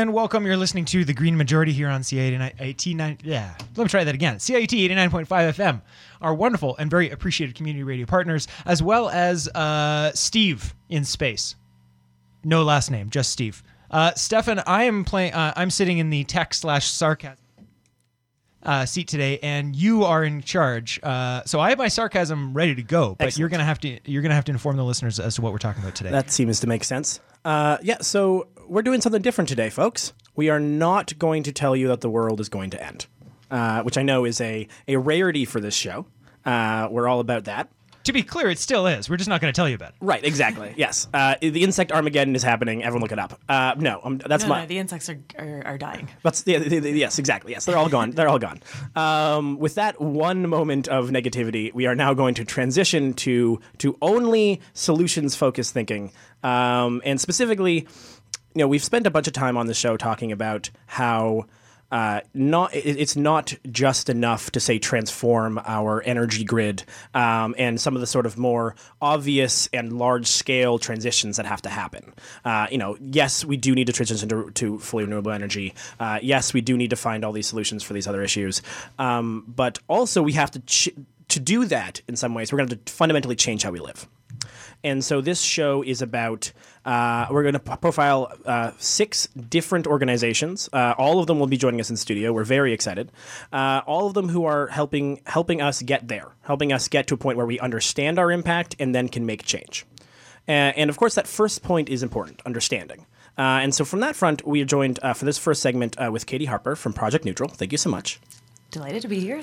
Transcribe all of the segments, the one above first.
And welcome. You're listening to the Green Majority here on CIT9. Yeah, let me try that again. CIUT 89.5 FM, our wonderful and very appreciated community radio partners, as well as uh, Steve in space. No last name, just Steve. Uh, Stefan, I am playing. Uh, I'm sitting in the tech slash sarcasm uh, seat today, and you are in charge. Uh, so I have my sarcasm ready to go, but you're gonna have to you're gonna have to inform the listeners as to what we're talking about today. That seems to make sense. Uh, yeah, so we're doing something different today, folks. We are not going to tell you that the world is going to end, uh, which I know is a, a rarity for this show. Uh, we're all about that. to be clear, it still is. We're just not going to tell you about it. Right, exactly. yes. Uh, the insect Armageddon is happening. Everyone look it up. Uh, no, um, that's No, my. no, the insects are, are, are dying. That's the, the- the- yes, exactly. Yes, they're all gone. They're all gone. Um, with that one moment of negativity, we are now going to transition to to only solutions focused thinking, um, and specifically, you know, we've spent a bunch of time on the show talking about how. Uh, not it, it's not just enough to say transform our energy grid um, and some of the sort of more obvious and large scale transitions that have to happen. Uh, you know, yes, we do need to transition to, to fully renewable energy. Uh, yes, we do need to find all these solutions for these other issues. Um, but also, we have to ch- to do that in some ways. We're going to fundamentally change how we live. And so this show is about uh, we're going to profile uh, six different organizations. Uh, all of them will be joining us in studio. We're very excited. Uh, all of them who are helping helping us get there, helping us get to a point where we understand our impact and then can make change. Uh, and of course, that first point is important: understanding. Uh, and so, from that front, we are joined for this first segment with Katie Harper from Project Neutral. Thank you so much. Delighted to be here.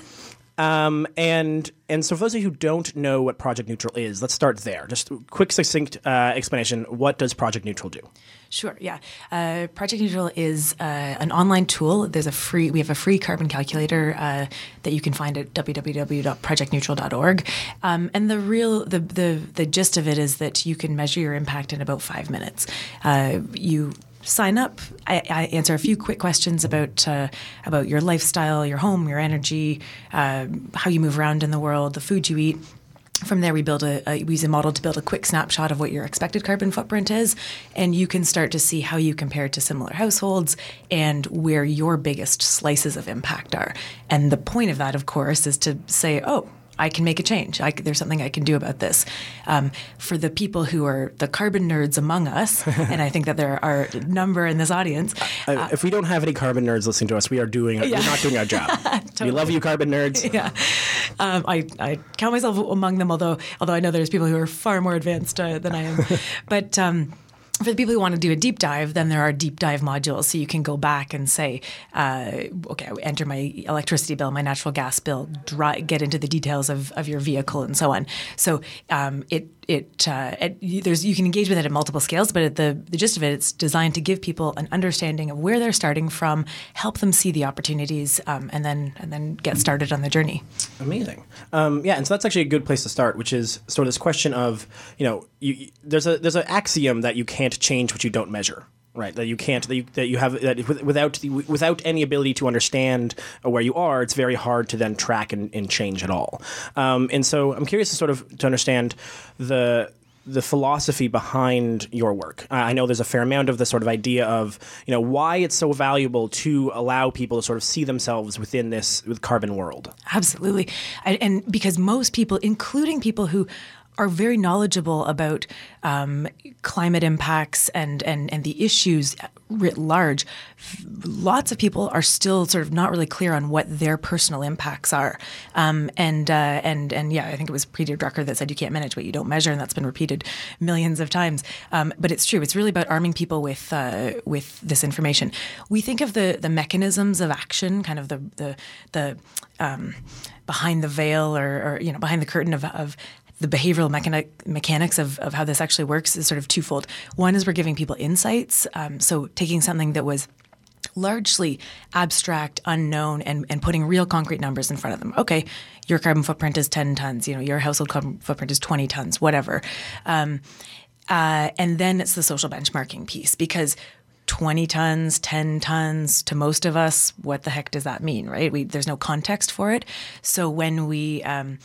Um, and and so for those of you who don't know what Project Neutral is, let's start there. Just quick, succinct uh, explanation. What does Project Neutral do? Sure. Yeah. Uh, Project Neutral is uh, an online tool. There's a free. We have a free carbon calculator uh, that you can find at www.projectneutral.org. Um, and the real the, the the gist of it is that you can measure your impact in about five minutes. Uh, you sign up. I, I answer a few quick questions about uh, about your lifestyle, your home, your energy, uh, how you move around in the world, the food you eat. From there, we build a, a we use a model to build a quick snapshot of what your expected carbon footprint is, and you can start to see how you compare to similar households and where your biggest slices of impact are. And the point of that, of course, is to say, oh. I can make a change. I there's something I can do about this. Um, for the people who are the carbon nerds among us, and I think that there are a number in this audience, Uh, if we don't have any carbon nerds listening to us, we are doing we're not doing our job. We love you, carbon nerds. yeah, um, I, I count myself among them. Although although I know there's people who are far more advanced uh, than I am, but. Um, for the people who want to do a deep dive, then there are deep dive modules. So you can go back and say, uh, okay, I enter my electricity bill, my natural gas bill, dry, get into the details of, of your vehicle and so on. So um, it it, uh, it there's you can engage with it at multiple scales, but at the the gist of it, it's designed to give people an understanding of where they're starting from, help them see the opportunities, um, and then and then get started on the journey. Amazing. Um, yeah, and so that's actually a good place to start, which is sort of this question of, you know, you, there's a there's an axiom that you can't change what you don't measure. Right, that you can't, that you, that you have, that without the, without any ability to understand where you are, it's very hard to then track and, and change at all. Um, and so, I'm curious to sort of to understand the the philosophy behind your work. Uh, I know there's a fair amount of the sort of idea of you know why it's so valuable to allow people to sort of see themselves within this with carbon world. Absolutely. And because most people, including people who are very knowledgeable about um, climate impacts and, and, and the issues writ large, lots of people are still sort of not really clear on what their personal impacts are. Um, and, uh, and, and yeah, I think it was Peter Drucker that said you can't manage what you don't measure, and that's been repeated millions of times. Um, but it's true. It's really about arming people with, uh, with this information. We think of the, the mechanisms of action, kind of the, the, the um, behind the veil or, or you know behind the curtain of, of the behavioral mechanic, mechanics of, of how this actually works is sort of twofold. One is we're giving people insights. Um, so taking something that was largely abstract, unknown, and, and putting real concrete numbers in front of them. Okay, your carbon footprint is 10 tons, you know, your household carbon footprint is 20 tons, whatever. Um, uh, and then it's the social benchmarking piece because 20 tons, 10 tons to most of us, what the heck does that mean, right? We, there's no context for it. So when we, um,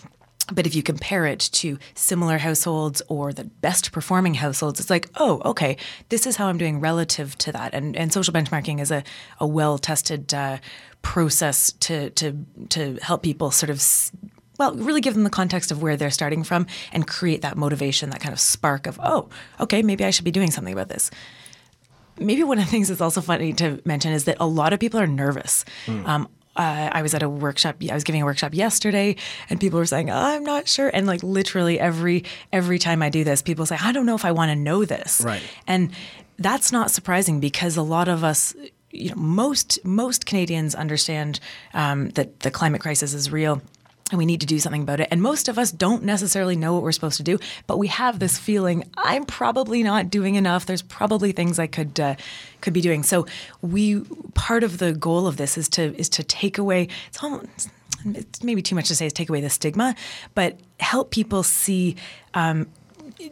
but if you compare it to similar households or the best performing households, it's like, oh, okay, this is how I'm doing relative to that. And, and social benchmarking is a, a well tested uh, process to, to, to help people sort of. well, really give them the context of where they're starting from and create that motivation, that kind of spark of, oh, okay, maybe I should be doing something about this maybe one of the things that's also funny to mention is that a lot of people are nervous. Mm. Um, uh, I was at a workshop. I was giving a workshop yesterday, and people were saying, oh, "I'm not sure." And like literally every every time I do this, people say, "I don't know if I want to know this." Right. And that's not surprising because a lot of us, you know, most most Canadians understand um, that the climate crisis is real and we need to do something about it. And most of us don't necessarily know what we're supposed to do, but we have this feeling I'm probably not doing enough. There's probably things I could uh, could be doing. So we part of the goal of this is to is to take away. It's almost it's maybe too much to say is take away the stigma, but help people see. Um,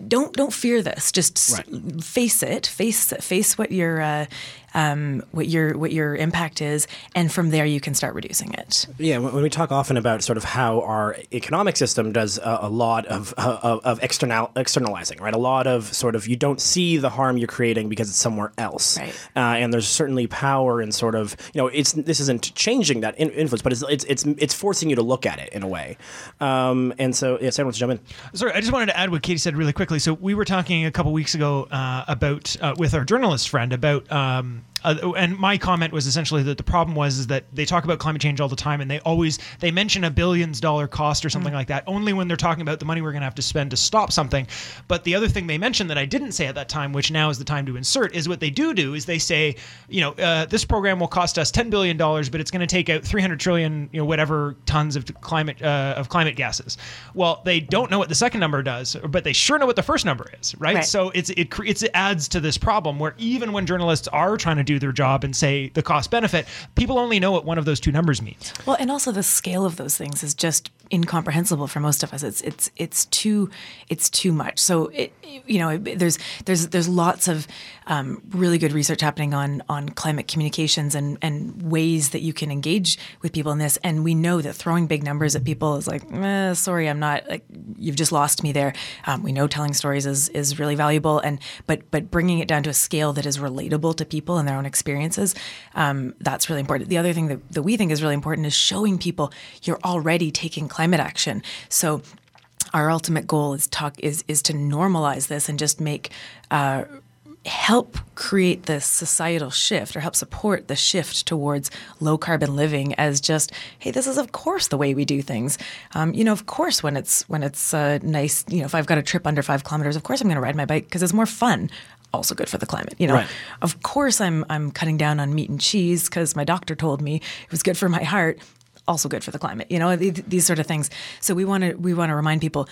don't don't fear this. Just right. face it. Face face what your uh, um, what your what your impact is, and from there you can start reducing it. Yeah, when we talk often about sort of how our economic system does a, a lot of, uh, of, of external externalizing, right? A lot of sort of you don't see the harm you're creating because it's somewhere else, right. uh, and there's certainly power in sort of you know it's this isn't changing that in, influence, but it's, it's it's it's forcing you to look at it in a way. Um, and so, yeah, Sam wants to jump in. Sorry, I just wanted to add what Katie said really quickly. So we were talking a couple weeks ago uh, about uh, with our journalist friend about. Um, um, uh, and my comment was essentially that the problem was is that they talk about climate change all the time and they always they mention a billions dollar cost or something mm. like that only when they're talking about the money we're going to have to spend to stop something but the other thing they mentioned that i didn't say at that time which now is the time to insert is what they do do is they say you know uh, this program will cost us 10 billion dollars but it's going to take out 300 trillion you know whatever tons of climate uh, of climate gases well they don't know what the second number does but they sure know what the first number is right, right. so it's it, it's it adds to this problem where even when journalists are trying to do their job and say the cost benefit, people only know what one of those two numbers means. Well, and also the scale of those things is just incomprehensible for most of us. It's it's it's too it's too much. So it, you know there's there's there's lots of um, really good research happening on on climate communications and and ways that you can engage with people in this. And we know that throwing big numbers at people is like, eh, sorry, I'm not like you've just lost me there. Um, we know telling stories is is really valuable, and but but bringing it down to a scale that is relatable to people and their own experiences, um, that's really important. The other thing that, that we think is really important is showing people you're already taking climate action. So our ultimate goal is talk is is to normalize this and just make uh, help create this societal shift or help support the shift towards low carbon living as just hey this is of course the way we do things um, you know of course when it's when it's uh, nice you know if i've got a trip under five kilometers of course i'm going to ride my bike because it's more fun also good for the climate you know right. of course i'm i'm cutting down on meat and cheese because my doctor told me it was good for my heart also good for the climate. You know, these, these sort of things. So we want to we want to remind people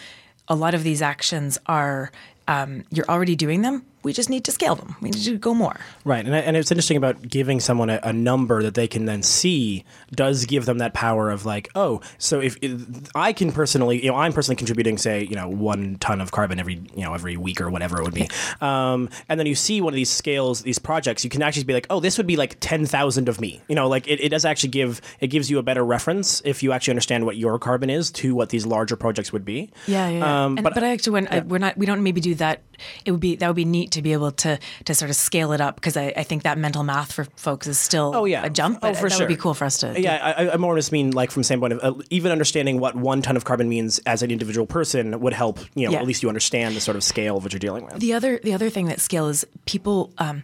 a lot of these actions are um, you're already doing them we just need to scale them. We need to go more. Right, and, and it's interesting about giving someone a, a, number that they can then see does give them that power of like, oh, so if, if, I can personally, you know, I'm personally contributing, say, you know, one ton of carbon every, you know, every week or whatever it would be, um, and then you see one of these scales, these projects, you can actually be like, oh, this would be like ten thousand of me. You know, like it, it does actually give it gives you a better reference if you actually understand what your carbon is to what these larger projects would be. Yeah, yeah. yeah. Um, and, but, but I actually, when yeah. I, we're not, we don't maybe do that. It would be that would be neat to be able to to sort of scale it up because I, I, think that mental math for folks is still oh, yeah. a jump. But oh, for that sure. would be cool for us to. Yeah, I, I, more just mean like from standpoint of uh, even understanding what one ton of carbon means as an individual person would help. You know, yeah. at least you understand the sort of scale of what you're dealing with. The other the other thing that scale is people. Um,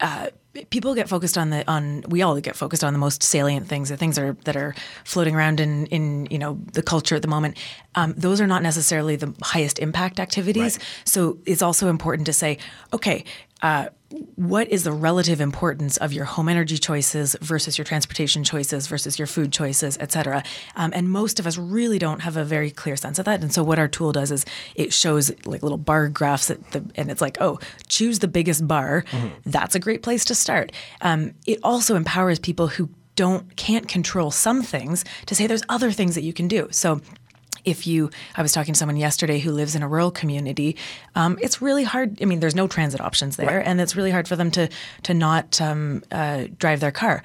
uh, people get focused on the on we all get focused on the most salient things the things are that are floating around in in you know the culture at the moment um, those are not necessarily the highest impact activities right. so it's also important to say okay uh, what is the relative importance of your home energy choices versus your transportation choices versus your food choices, et cetera? Um, and most of us really don't have a very clear sense of that. And so what our tool does is it shows like little bar graphs, the, and it's like, oh, choose the biggest bar. Mm-hmm. That's a great place to start. Um, it also empowers people who don't can't control some things to say there's other things that you can do. So if you, I was talking to someone yesterday who lives in a rural community, um, it's really hard. I mean, there's no transit options there, right. and it's really hard for them to to not um, uh, drive their car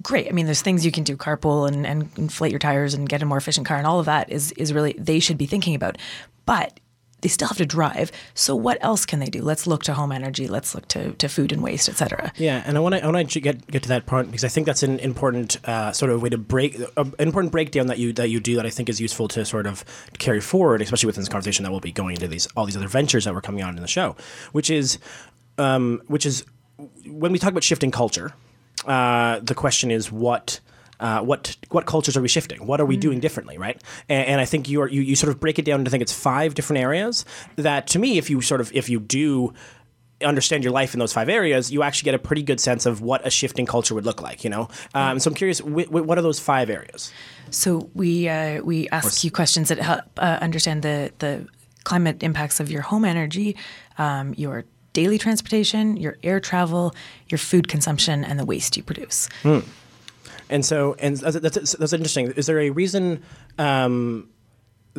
great. I mean, there's things you can do, carpool and, and inflate your tires and get a more efficient car, and all of that is is really they should be thinking about. But they still have to drive. So what else can they do? Let's look to home energy. Let's look to, to food and waste, et cetera. Yeah, and I want to I want to get get to that part because I think that's an important uh, sort of way to break uh, an important breakdown that you that you do that I think is useful to sort of carry forward, especially within this conversation that we'll be going into these all these other ventures that we're coming on in the show, which is um, which is when we talk about shifting culture, uh, the question is what. Uh, what what cultures are we shifting? What are we doing differently, right? And, and I think you, are, you you sort of break it down to think it's five different areas. That to me, if you sort of if you do understand your life in those five areas, you actually get a pretty good sense of what a shifting culture would look like. You know, um, so I'm curious, wh- wh- what are those five areas? So we uh, we ask you questions that help uh, understand the the climate impacts of your home energy, um, your daily transportation, your air travel, your food consumption, and the waste you produce. And so, and that's, that's, that's interesting. Is there a reason? Um,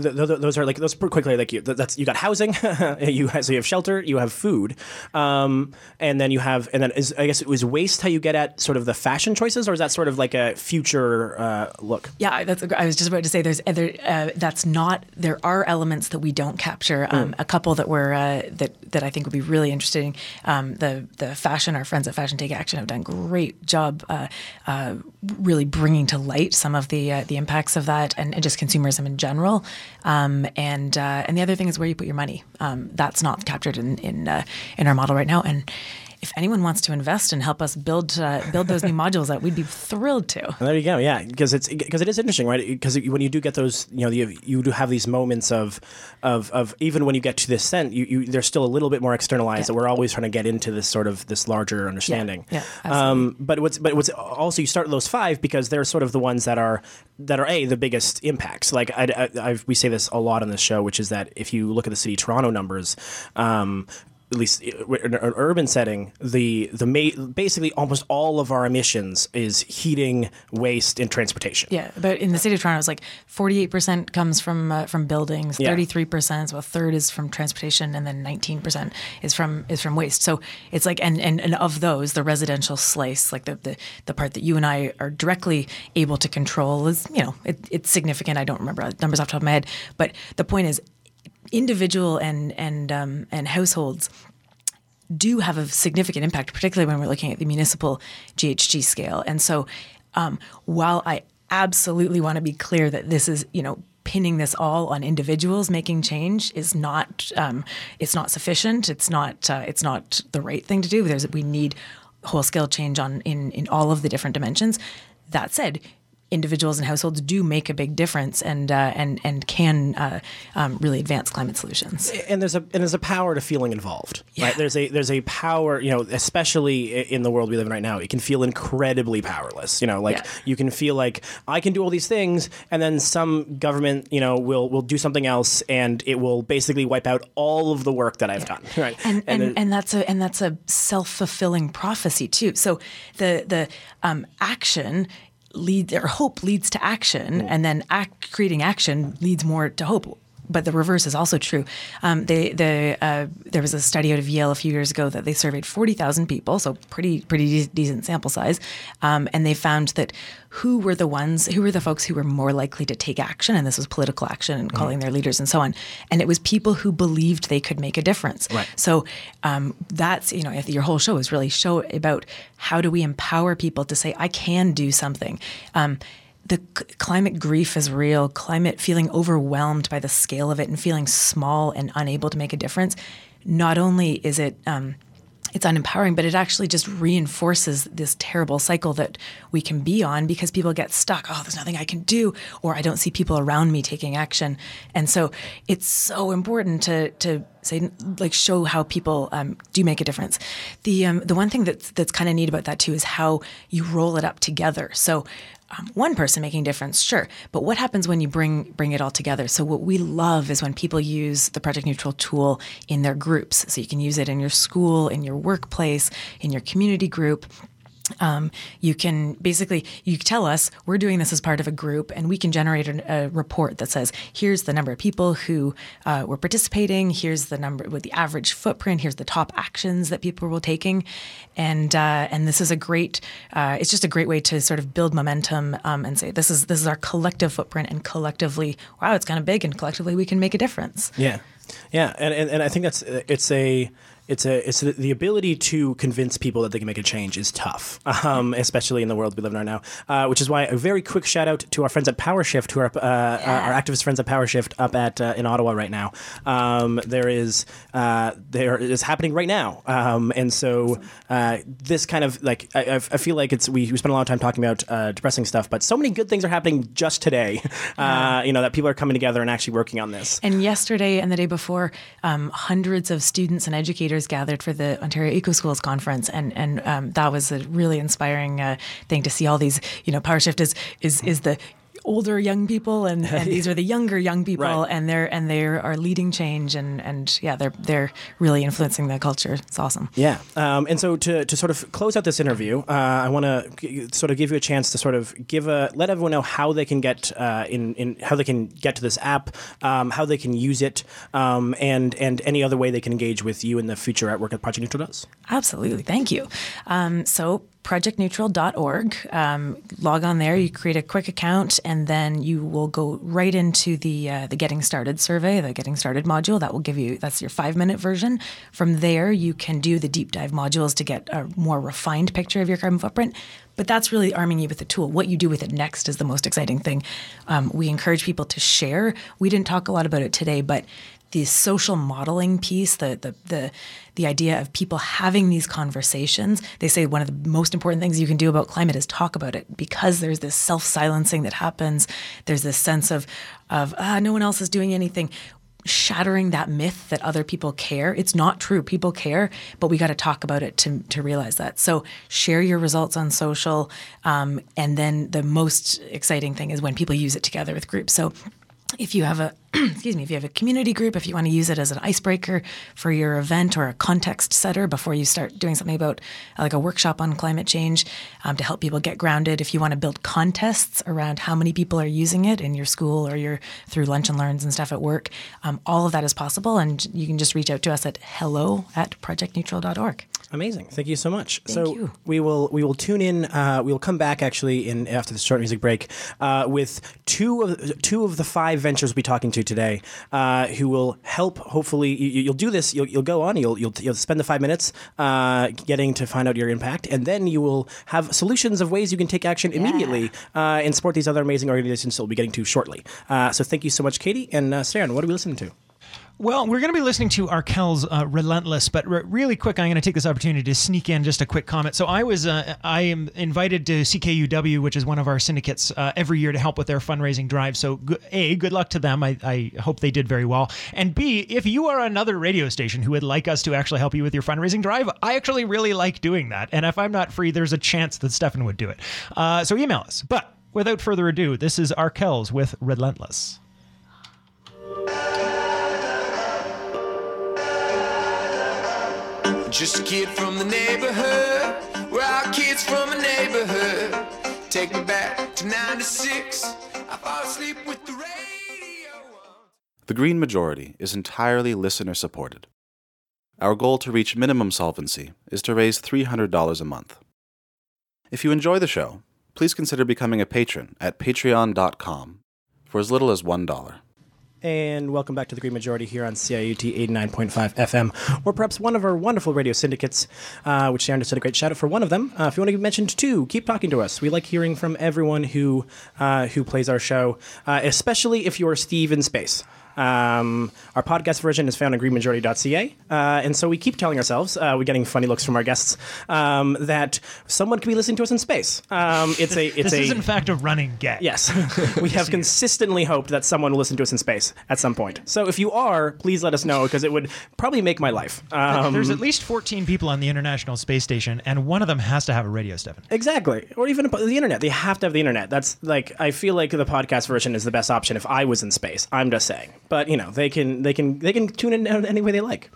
th- th- those are like those pretty quickly like you, that's you got housing you have, so you have shelter you have food um, and then you have and then is I guess it was waste how you get at sort of the fashion choices or is that sort of like a future uh, look Yeah, that's. I was just about to say there's other. Uh, that's not. There are elements that we don't capture. Um, A couple that were uh, that that I think would be really interesting. Um, the the fashion. Our friends at Fashion Take Action have done a great job, uh, uh, really bringing to light some of the uh, the impacts of that and, and just consumerism in general. Um, and uh, and the other thing is where you put your money. Um, that's not captured in in uh, in our model right now. And if anyone wants to invest and help us build uh, build those new modules, that we'd be thrilled to. There you go. Yeah, because it's because it is interesting, right? Because when you do get those, you know, you, you do have these moments of, of, of even when you get to this scent, you, you there's still a little bit more externalized Yeah. that we're always trying to get into this sort of this larger understanding. yeah, um, but what's but what's also you start with those five because they're sort of the ones that are that are a the biggest impacts. Like I, I, I've, we say this a lot on this show, which is that if you look at the city of Toronto numbers. Um, at least in an urban setting, the the ma- basically almost all of our emissions is heating, waste, and transportation. Yeah, but in the city of Toronto, it's like forty-eight percent comes from uh, from buildings, thirty-three percent, so a third is from transportation, and then nineteen percent is from is from waste. So it's like, and, and and of those, the residential slice, like the the, the part that you and I are directly able to control, is you know it, it's significant. I don't remember numbers off the top of my head, but the point is, individual and and um, and households do have a significant impact, particularly when we're looking at the municipal GHG scale. And so, um, while I absolutely want to be clear that this is, you know, pinning this all on individuals making change is not, um, it's not sufficient. It's not, uh, it's not the right thing to do. There's, we need whole scale change on in in all of the different dimensions. That said. Individuals and households do make a big difference, and uh, and and can uh, um, really advance climate solutions. and there's a and there's a power to feeling involved, right? There's a there's a power, you know, especially in the world we live in right now. It can feel incredibly powerless. You know, like Yeah. you can feel like I can do all these things, and then some government, you know, will will do something else, and it will basically wipe out all of the work that I've done, right? and and, it- and, that's a and that's a self fulfilling prophecy too. So the the um, action lead or hope leads to action, mm. and then act, creating action leads more to hope. But the reverse is also true. Um, they, the, uh, there was a study out of Yale a few years ago that they surveyed forty thousand people, so pretty pretty de- decent sample size, um, and they found that who were the ones, who were the folks who were more likely to take action, and this was political action and calling their leaders and so on, and it was people who believed they could make a difference. Right. So um, that's you know your whole show is really show about how do we empower people to say I can do something. Um, the c- climate grief is real. Climate feeling overwhelmed by the scale of it and feeling small and unable to make a difference. Not only is it um, it's unempowering, but it actually just reinforces this terrible cycle that we can be on because people get stuck. Oh, there's nothing I can do, or I don't see people around me taking action. And so it's so important to to say like show how people um, do make a difference. The um, the one thing that's that's kind of neat about that too is how you roll it up together. So um, one person making a difference, sure, but what happens when you bring bring it all together? So what we love is when people use the Project Neutral tool in their groups. So you can use it in your school, in your workplace, in your community group. Um, you can basically you tell us we're doing this as part of a group and we can generate an, a report that says here's the number of people who uh, were participating here's the number with the average footprint here's the top actions that people were taking. And uh, and this is a great uh, it's just a great way to sort of build momentum um, and say this is this is our collective footprint and collectively wow it's kind of big and collectively we can make a difference. Yeah, yeah, and and, and I think that's it's a it's a it's a, the ability to convince people that they can make a change is tough, um, especially in the world we live in right now. Uh, which is why a very quick shout out to our friends at PowerShift, who are uh, our activist friends at PowerShift up at uh, in Ottawa right now. Um, there is uh, there is happening right now, um, and so uh, this kind of like I, I feel like it's we, we spent a lot of time talking about uh, depressing stuff, but so many good things are happening just today. Uh, you know that people are coming together and actually working on this. And yesterday and the day before, um, hundreds of students and educators gathered for the Ontario Eco Schools conference, and and um, that was a really inspiring uh, thing to see. All these, you know, PowerShift is is is the older young people and, and these are the younger young people Right. and they're and they are leading change and and yeah they're they're really influencing the culture it's awesome Yeah, um, and so to, to sort of close out this interview, uh, I want to g- sort of give you a chance to sort of give a let everyone know how they can get uh, in in how they can get to this app, um, how they can use it, um, and and any other way they can engage with you in the future at work at Project Neutral does. Absolutely. Thank you. Um, so, projectneutral.org, um, log on there, you create a quick account, and then you will go right into the, uh, the Getting Started survey, the Getting Started module. That will give you, that's your five minute version. From there, you can do the deep dive modules to get a more refined picture of your carbon footprint. But that's really arming you with the tool. What you do with it next is the most exciting thing. Um, we encourage people to share. We didn't talk a lot about it today, but the social modeling piece, the the the the idea of people having these conversations. They say one of the most important things you can do about climate is talk about it because there's this self-silencing that happens. There's this sense of of ah, no one else is doing anything. Shattering that myth that other people care. It's not true. People care, but we got to talk about it to, to realize that. So share your results on social. Um, and then the most exciting thing is when people use it together with groups. So if you have a excuse me if you have a community group if you want to use it as an icebreaker for your event or a context setter before you start doing something about uh, like a workshop on climate change um, to help people get grounded if you want to build contests around how many people are using it in your school or your through lunch and learns and stuff at work um, all of that is possible and you can just reach out to us at hello at projectneutral.org Amazing. Thank you so much. so you. we will we will tune in. Uh, we will come back actually in after the short music break uh, with two of two of the five ventures we'll be talking to today, uh, who will help. Hopefully, you, you'll do this. You'll, you'll go on. You'll, you'll you'll spend the five minutes uh, getting to find out your impact, and then you will have solutions of ways you can take action immediately uh, and support these other amazing organizations that we'll be getting to shortly. Uh, so thank you so much, Katie and uh, Sharon. What are we listening to? Well, we're going to be listening to Arkells uh, "Relentless," but re- really quick, I'm going to take this opportunity to sneak in just a quick comment. So, I was uh, I am invited to CKUW, which is one of our syndicates, uh, every year to help with their fundraising drive. So, a good luck to them. I, I hope they did very well. And b, if you are another radio station who would like us to actually help you with your fundraising drive, I actually really like doing that. And if I'm not free, there's a chance that Stefan would do it. Uh, so, email us. But without further ado, this is Arkells with "Relentless." Just a kid from the neighborhood. We're all kids from a neighborhood. Take me back to 96. I fall asleep with the radio. The Green Majority is entirely listener supported. Our goal to reach minimum solvency is to raise $300 a month. If you enjoy the show, please consider becoming a patron at patreon.com for as little as $1. And welcome back to the Green Majority here on CIUT 89.5 FM, or perhaps one of our wonderful radio syndicates, uh, which Sharon just did a great shout out for one of them. Uh, if you want to be mentioned too, keep talking to us. We like hearing from everyone who uh, who plays our show, uh, especially if you are Steve in space. Um, our podcast version is found on greenmajority.ca. Uh, and so we keep telling ourselves, uh, we're getting funny looks from our guests, um, that someone could be listening to us in space. Um, it's a, it's This a, is in fact a running gag. Yes, we have consistently hoped that someone will listen to us in space at some point. So if you are, please let us know because it would probably make my life. Um, There's at least 14 people on the International Space Station, and one of them has to have a radio, Stefan. exactly, or even the internet. They have to have the internet. That's like I feel like the podcast version is the best option if I was in space. I'm just saying. But you know they can they can they can tune in any way they like.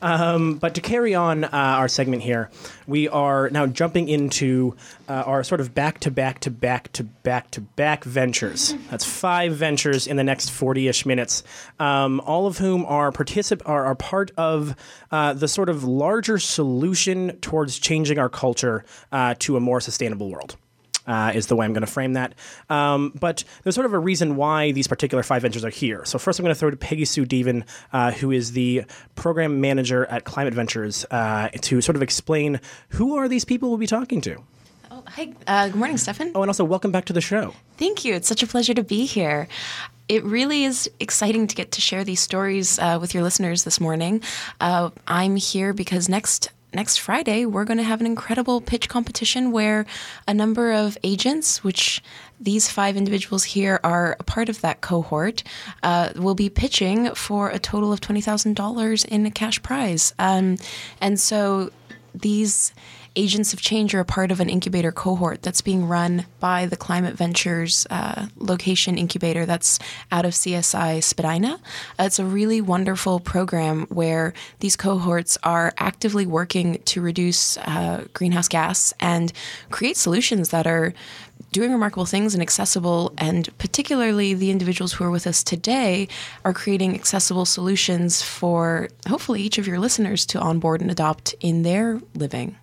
Um, but to carry on uh, our segment here, we are now jumping into uh, our sort of back to back to back to back to back ventures. That's five ventures in the next forty-ish minutes, um, all of whom are particip- are, are part of uh, the sort of larger solution towards changing our culture uh, to a more sustainable world uh, is the way I'm going to frame that. Um, but there's sort of a reason why these particular five ventures are here. So first, I'm going to throw to Peggy Sue Deven, uh, who is the program manager at Climate Ventures, uh, to sort of explain who are these people we'll be talking to. Oh, hi. Uh, good morning, Stefan. Oh, and also welcome back to the show. Thank you. It's such a pleasure to be here. It really is exciting to get to share these stories uh, with your listeners this morning. Uh, I'm here because next next Friday, we're going to have an incredible pitch competition where a number of agents, which these five individuals here are a part of that cohort, uh, will be pitching for a total of $20,000 in a cash prize. Um, and so these Agents of Change are a part of an incubator cohort that's being run by the Climate Ventures uh, location incubator that's out of CSI Spadina. Uh, it's a really wonderful program where these cohorts are actively working to reduce uh, greenhouse gas and create solutions that are doing remarkable things and accessible, and particularly the individuals who are with us today are creating accessible solutions for hopefully each of your listeners to onboard and adopt in their living.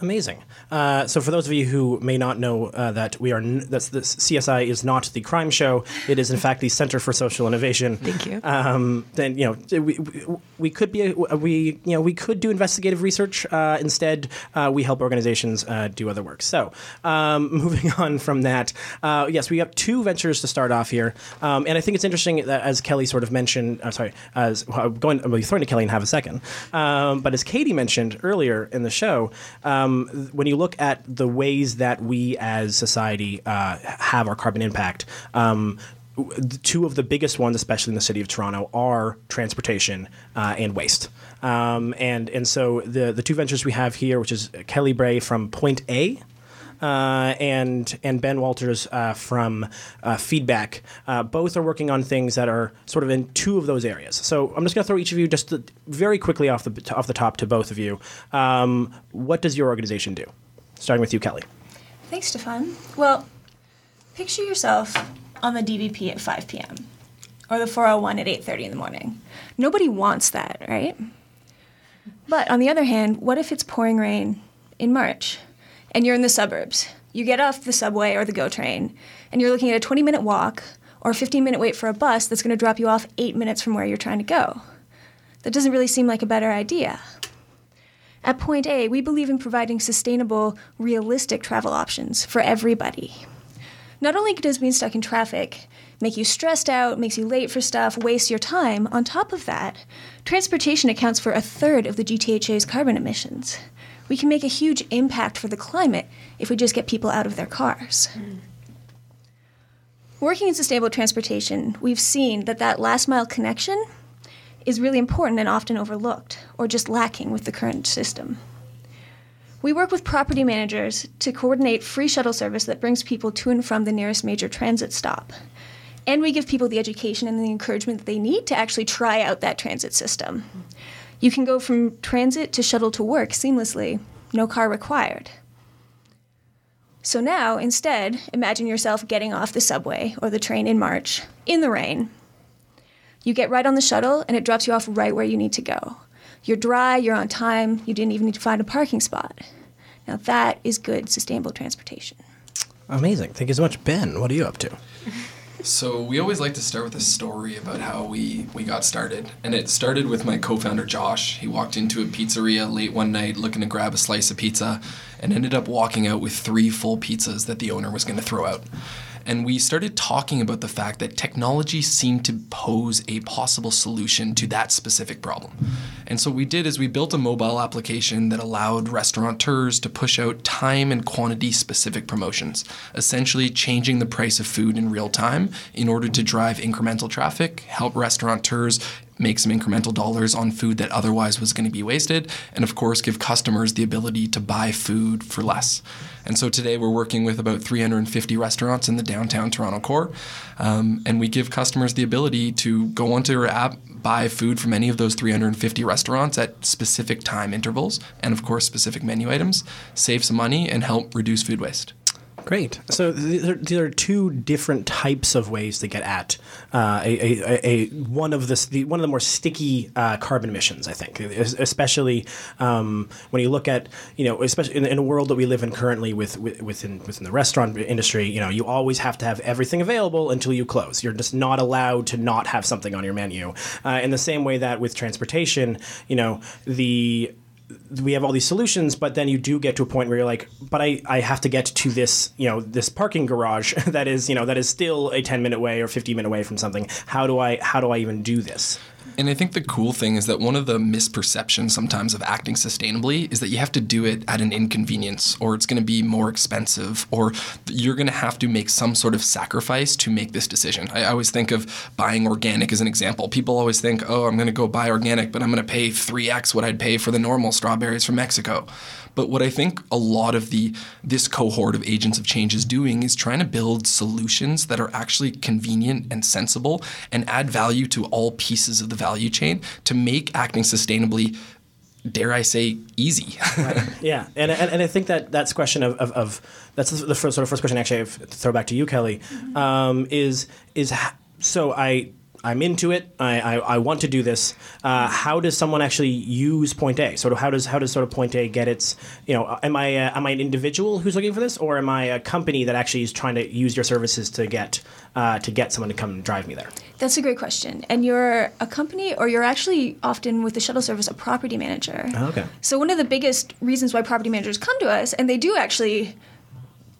Amazing. Uh, so, for those of you who may not know uh, that we are n- that's the CSI is not the crime show. It is in fact the Center for Social Innovation. Thank you. Um, then you know we, we, we could be a, we you know we could do investigative research. Uh, instead, uh, we help organizations uh, do other work. So, um, moving on from that, uh, yes, we have two ventures to start off here, um, and I think it's interesting that as Kelly sort of mentioned. Uh, sorry, as well, I'm going, be throwing to Kelly in half a second, um, but as Katie mentioned earlier in the show, um, when you look at the ways that we as society uh, have our carbon impact. Um, two of the biggest ones, especially in the city of Toronto, are transportation uh, and waste. Um, and and so the the two ventures we have here, which is Kelly Bray from Point A, uh, and and Ben Walters uh, from uh, Feedback. Uh, both are working on things that are sort of in two of those areas. So I'm just going to throw each of you just very quickly off the off the top to both of you. Um, what does your organization do? Starting with you, Kelly. Thanks, Stefan. Well, picture yourself on the DVP at 5 p.m. or the 401 at 8:30 in the morning. Nobody wants that, right? But on the other hand, what if it's pouring rain in March and you're in the suburbs? You get off the subway or the GO train and you're looking at a 20-minute walk or a 15-minute wait for a bus that's going to drop you off 8 minutes from where you're trying to go. That doesn't really seem like a better idea. At Point A, we believe in providing sustainable, realistic travel options for everybody. Not only does being stuck in traffic make you stressed out, makes you late for stuff, waste your time, on top of that, transportation accounts for a third of the GTHA's carbon emissions. We can make a huge impact for the climate if we just get people out of their cars. Mm-hmm. Working in sustainable transportation, we've seen that that last mile connection is really important and often overlooked or just lacking with the current system. We work with property managers to coordinate free shuttle service that brings people to and from the nearest major transit stop. And we give people the education and the encouragement that they need to actually try out that transit system. You can go from transit to shuttle to work seamlessly, no car required. So now, instead, imagine yourself getting off the subway or the train in March in the rain. You get right on the shuttle and it drops you off right where you need to go. You're dry, you're on time, you didn't even need to find a parking spot. Now that is good sustainable transportation. Amazing. Thank you so much, Ben. What are you up to? So we always like to start with a story about how we we got started, and it started with my co-founder Josh. He walked into a pizzeria late one night looking to grab a slice of pizza, and ended up walking out with three full pizzas that the owner was going to throw out. And we started talking about the fact that technology seemed to pose a possible solution to that specific problem. And so what we did is we built a mobile application that allowed restaurateurs to push out time and quantity specific promotions, essentially changing the price of food in real time in order to drive incremental traffic, help restaurateurs make some incremental dollars on food that otherwise was going to be wasted, and of course, give customers the ability to buy food for less. And so today we're working with about 350 restaurants in the downtown Toronto core, um, and we give customers the ability to go onto our app, buy food from any of those 350 restaurants at specific time intervals, and of course, specific menu items, save some money, and help reduce food waste. Great. So there, are two different types of ways to get at uh, a, a, a, one of the, the one of the more sticky uh, carbon emissions. I think, especially um, when you look at you know, especially in, in a world that we live in currently with, with within within the restaurant industry. You know, you always have to have everything available until you close. You're just not allowed to not have something on your menu. Uh, in the same way that with transportation, you know, the we have all these solutions, but then you do get to a point where you're like, but I, I have to get to this, you know, this parking garage that is, you know, that is still a 10 minute away or 15 minute away from something. How do I, how do I even do this? And I think the cool thing is that one of the misperceptions sometimes of acting sustainably is that you have to do it at an inconvenience or it's going to be more expensive or you're going to have to make some sort of sacrifice to make this decision. I always think of buying organic as an example. People always think, oh, I'm going to go buy organic, but I'm going to pay 3x what I'd pay for the normal strawberries from Mexico. But what I think a lot of the this cohort of agents of change is doing is trying to build solutions that are actually convenient and sensible and add value to all pieces of the value chain to make acting sustainably dare I say easy. Yeah, and, and, and I think that that's question of, of, of that's the first, sort of first question actually I have to throw back to you, Kelly, um, is is h- so I I'm into it. I, I, I want to do this. Uh, how does someone actually use Point A? Sort of how does how does sort of Point A get its you know am I uh, am I an individual who's looking for this or am I a company that actually is trying to use your services to get uh, to get someone to come and drive me there? That's a great question. And you're a company, or you're actually often with the shuttle service a property manager. Okay. So one of the biggest reasons why property managers come to us, and they do actually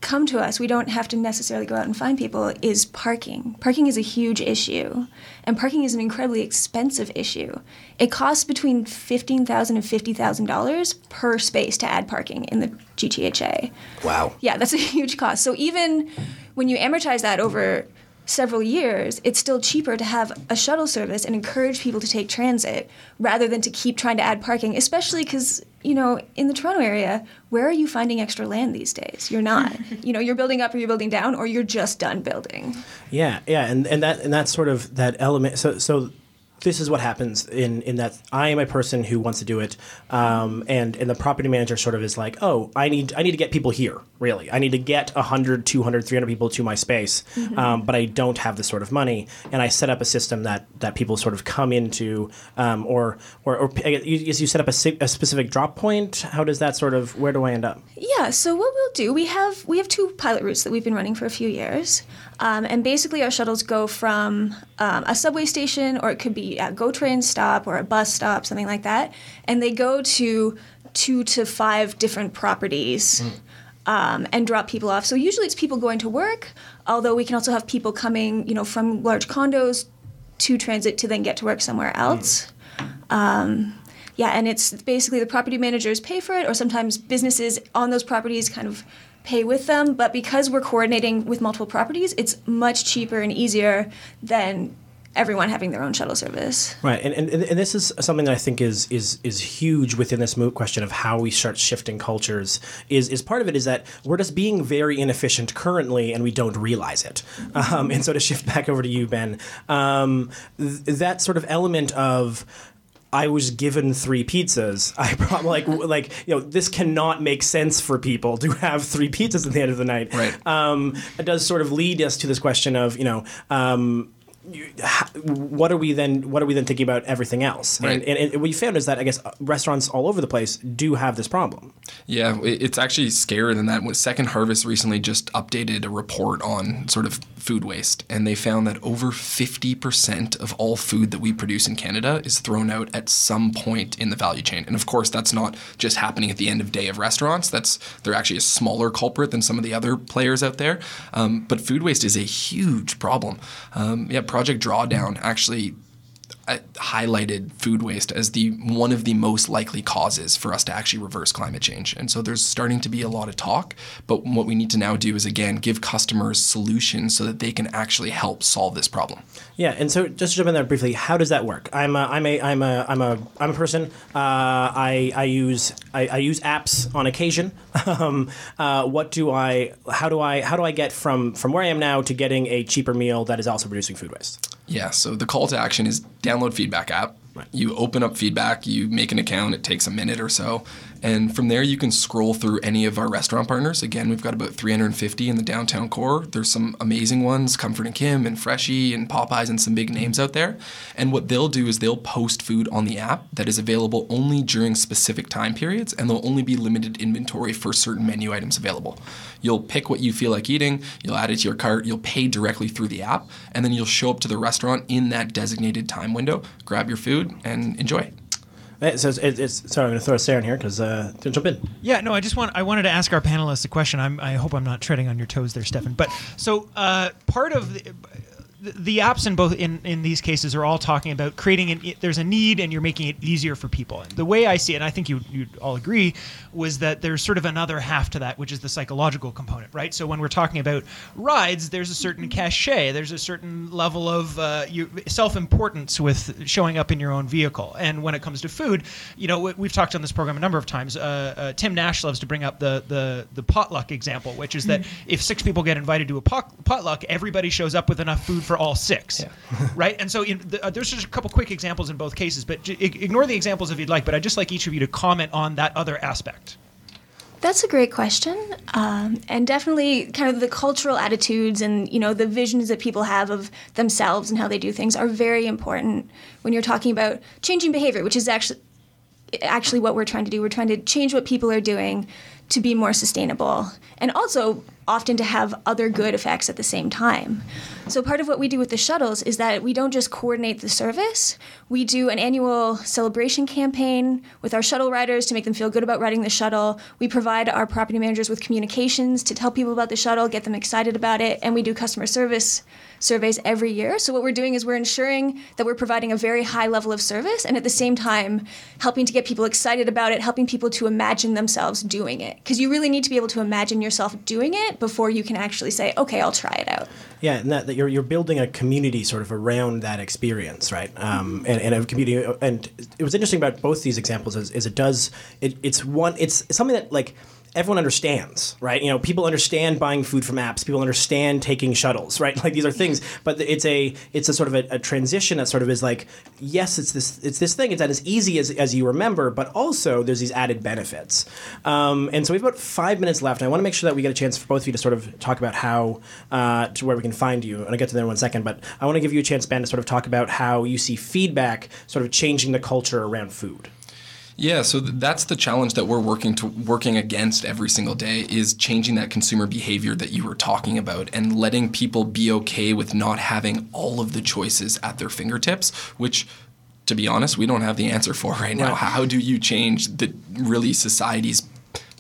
come to us, we don't have to necessarily go out and find people, is parking. Parking is a huge issue, and parking is an incredibly expensive issue. It costs between fifteen thousand and fifty thousand dollars per space to add parking in the GTHA. Wow. Yeah, that's a huge cost. So even when you amortize that over several years, it's still cheaper to have a shuttle service and encourage people to take transit rather than to keep trying to add parking, especially because, you know, in the Toronto area, where are you finding extra land these days? You're not. you know, you're building up or you're building down or you're just done building. Yeah, yeah, and, and that and that's sort of that element. So so this is what happens in in that I am a person who wants to do it, um, and and the property manager sort of is like, oh, I need I need to get people here. Really, I need to get 100, 200, 300 people to my space, um, but I don't have this sort of money, and I set up a system that that people sort of come into, um, or or, or you, you set up a, a specific drop point. How does that sort of where do I end up? Yeah, so what we'll do, we have we have two pilot routes that we've been running for a few years, um, and basically our shuttles go from um, a subway station, or it could be a GO train stop or a bus stop, something like that, and they go to two to five different properties. Um, and drop people off. So usually it's people going to work, although we can also have people coming, you know, from large condos to transit to then get to work somewhere else. Um, yeah, and it's basically the property managers pay for it, or sometimes businesses on those properties kind of pay with them. But because we're coordinating with multiple properties, it's much cheaper and easier than everyone having their own shuttle service. Right, and, and and this is something that I think is is is huge within this moot question of how we start shifting cultures. Is is part of it is that we're just being very inefficient currently, and we don't realize it. Um, and so to shift back over to you, Ben, um, th- that sort of element of I was given three pizzas. I probably like like you know this cannot make sense for people to have three pizzas at the end of the night. Right. Um, it does sort of lead us to this question of you know. Um, what are we then? What are we then thinking about everything else? Right. And, and, and what we found is that I guess restaurants all over the place do have this problem. Yeah, it's actually scarier than that. Second Harvest recently just updated a report on sort of food waste, and they found that over 50% of all food that we produce in Canada is thrown out at some point in the value chain. And of course, that's not just happening at the end of day of restaurants. That's they're actually a smaller culprit than some of the other players out there. Um, but food waste is a huge problem. Um, yeah, Project Drawdown actually highlighted food waste as the one of the most likely causes for us to actually reverse climate change. And so there's starting to be a lot of talk, but what we need to now do is again give customers solutions so that they can actually help solve this problem. Yeah, and so just to jump in there briefly, how does that work? I'm a, I'm a, I'm a, I'm a, I'm a person. Uh, I, I use I, I use apps on occasion. um, uh, what do I? How do I? How do I get from from where I am now to getting a cheaper meal that is also reducing food waste? Yeah, so the call to action is download Feedback app. You open up Feedback, you make an account, it takes a minute or so. And from there, you can scroll through any of our restaurant partners. Again, we've got about 350 in the downtown core. There's some amazing ones Comfort and Kim and Freshii and Popeyes and some big names out there. And what they'll do is they'll post food on the app that is available only during specific time periods, and there'll only be limited inventory for certain menu items available. You'll pick what you feel like eating, you'll add it to your cart, you'll pay directly through the app, and then you'll show up to the restaurant in that designated time window, grab your food, and enjoy. So it's, it's sorry, I'm going to throw a Saren in here because uh, jump in. Yeah, no, I just want I wanted to ask our panelists a question. I'm, I hope I'm not treading on your toes there, Stefan. But so uh, part of the, the apps in both in, in these cases are all talking about creating an there's a need and you're making it easier for people. And the way I see it, and I think you you'd all agree, was that there's sort of another half to that, which is the psychological component, right? So when we're talking about rides, there's a certain cachet, there's a certain level of uh, you, self-importance with showing up in your own vehicle. And when it comes to food, you know, we- we've talked on this program a number of times. Uh, uh, Tim Nash loves to bring up the the the potluck example, which is that if six people get invited to a pot, potluck, everybody shows up with enough food for all six, right? And so in the, uh, there's just a couple quick examples in both cases, but j- ignore the examples if you'd like. But I'd just like each of you to comment on that other aspect. That's a great question, um, and definitely kind of the cultural attitudes and you know the visions that people have of themselves and how they do things are very important when you're talking about changing behavior, which is actually actually what we're trying to do. We're trying to change what people are doing to be more sustainable, and also often to have other good effects at the same time. So part of what we do with the shuttles is that we don't just coordinate the service. We do an annual celebration campaign with our shuttle riders to make them feel good about riding the shuttle. We provide our property managers with communications to tell people about the shuttle, get them excited about it, and we do customer service surveys every year. So what we're doing is we're ensuring that we're providing a very high level of service and at the same time helping to get people excited about it, helping people to imagine themselves doing it. Because you really need to be able to imagine yourself doing it before you can actually say, okay, I'll try it out. Yeah, and that, that you're, you're building a community sort of around that experience, right? Um, and, and a community, and it was interesting about both these examples is, is it does, it, it's one, it's something that like everyone understands, right? You know, people understand buying food from apps, people understand taking shuttles, right? Like these are things, but it's a, it's a sort of a, a transition that sort of is like, yes, it's this, it's this thing, it's not as easy as, as you remember, but also there's these added benefits. Um, and so we have about five minutes left. And I want to make sure that we get a chance for both of you to sort of talk about how, uh, to where we can find you. And I'll get to that in one second, but I want to give you a chance, Ben, to sort of talk about how you see feedback sort of changing the culture around food. Yeah, so th- that's the challenge that we're working to working against every single day is changing that consumer behavior that you were talking about and letting people be okay with not having all of the choices at their fingertips, which to be honest, we don't have the answer for right now. How do you change the really society's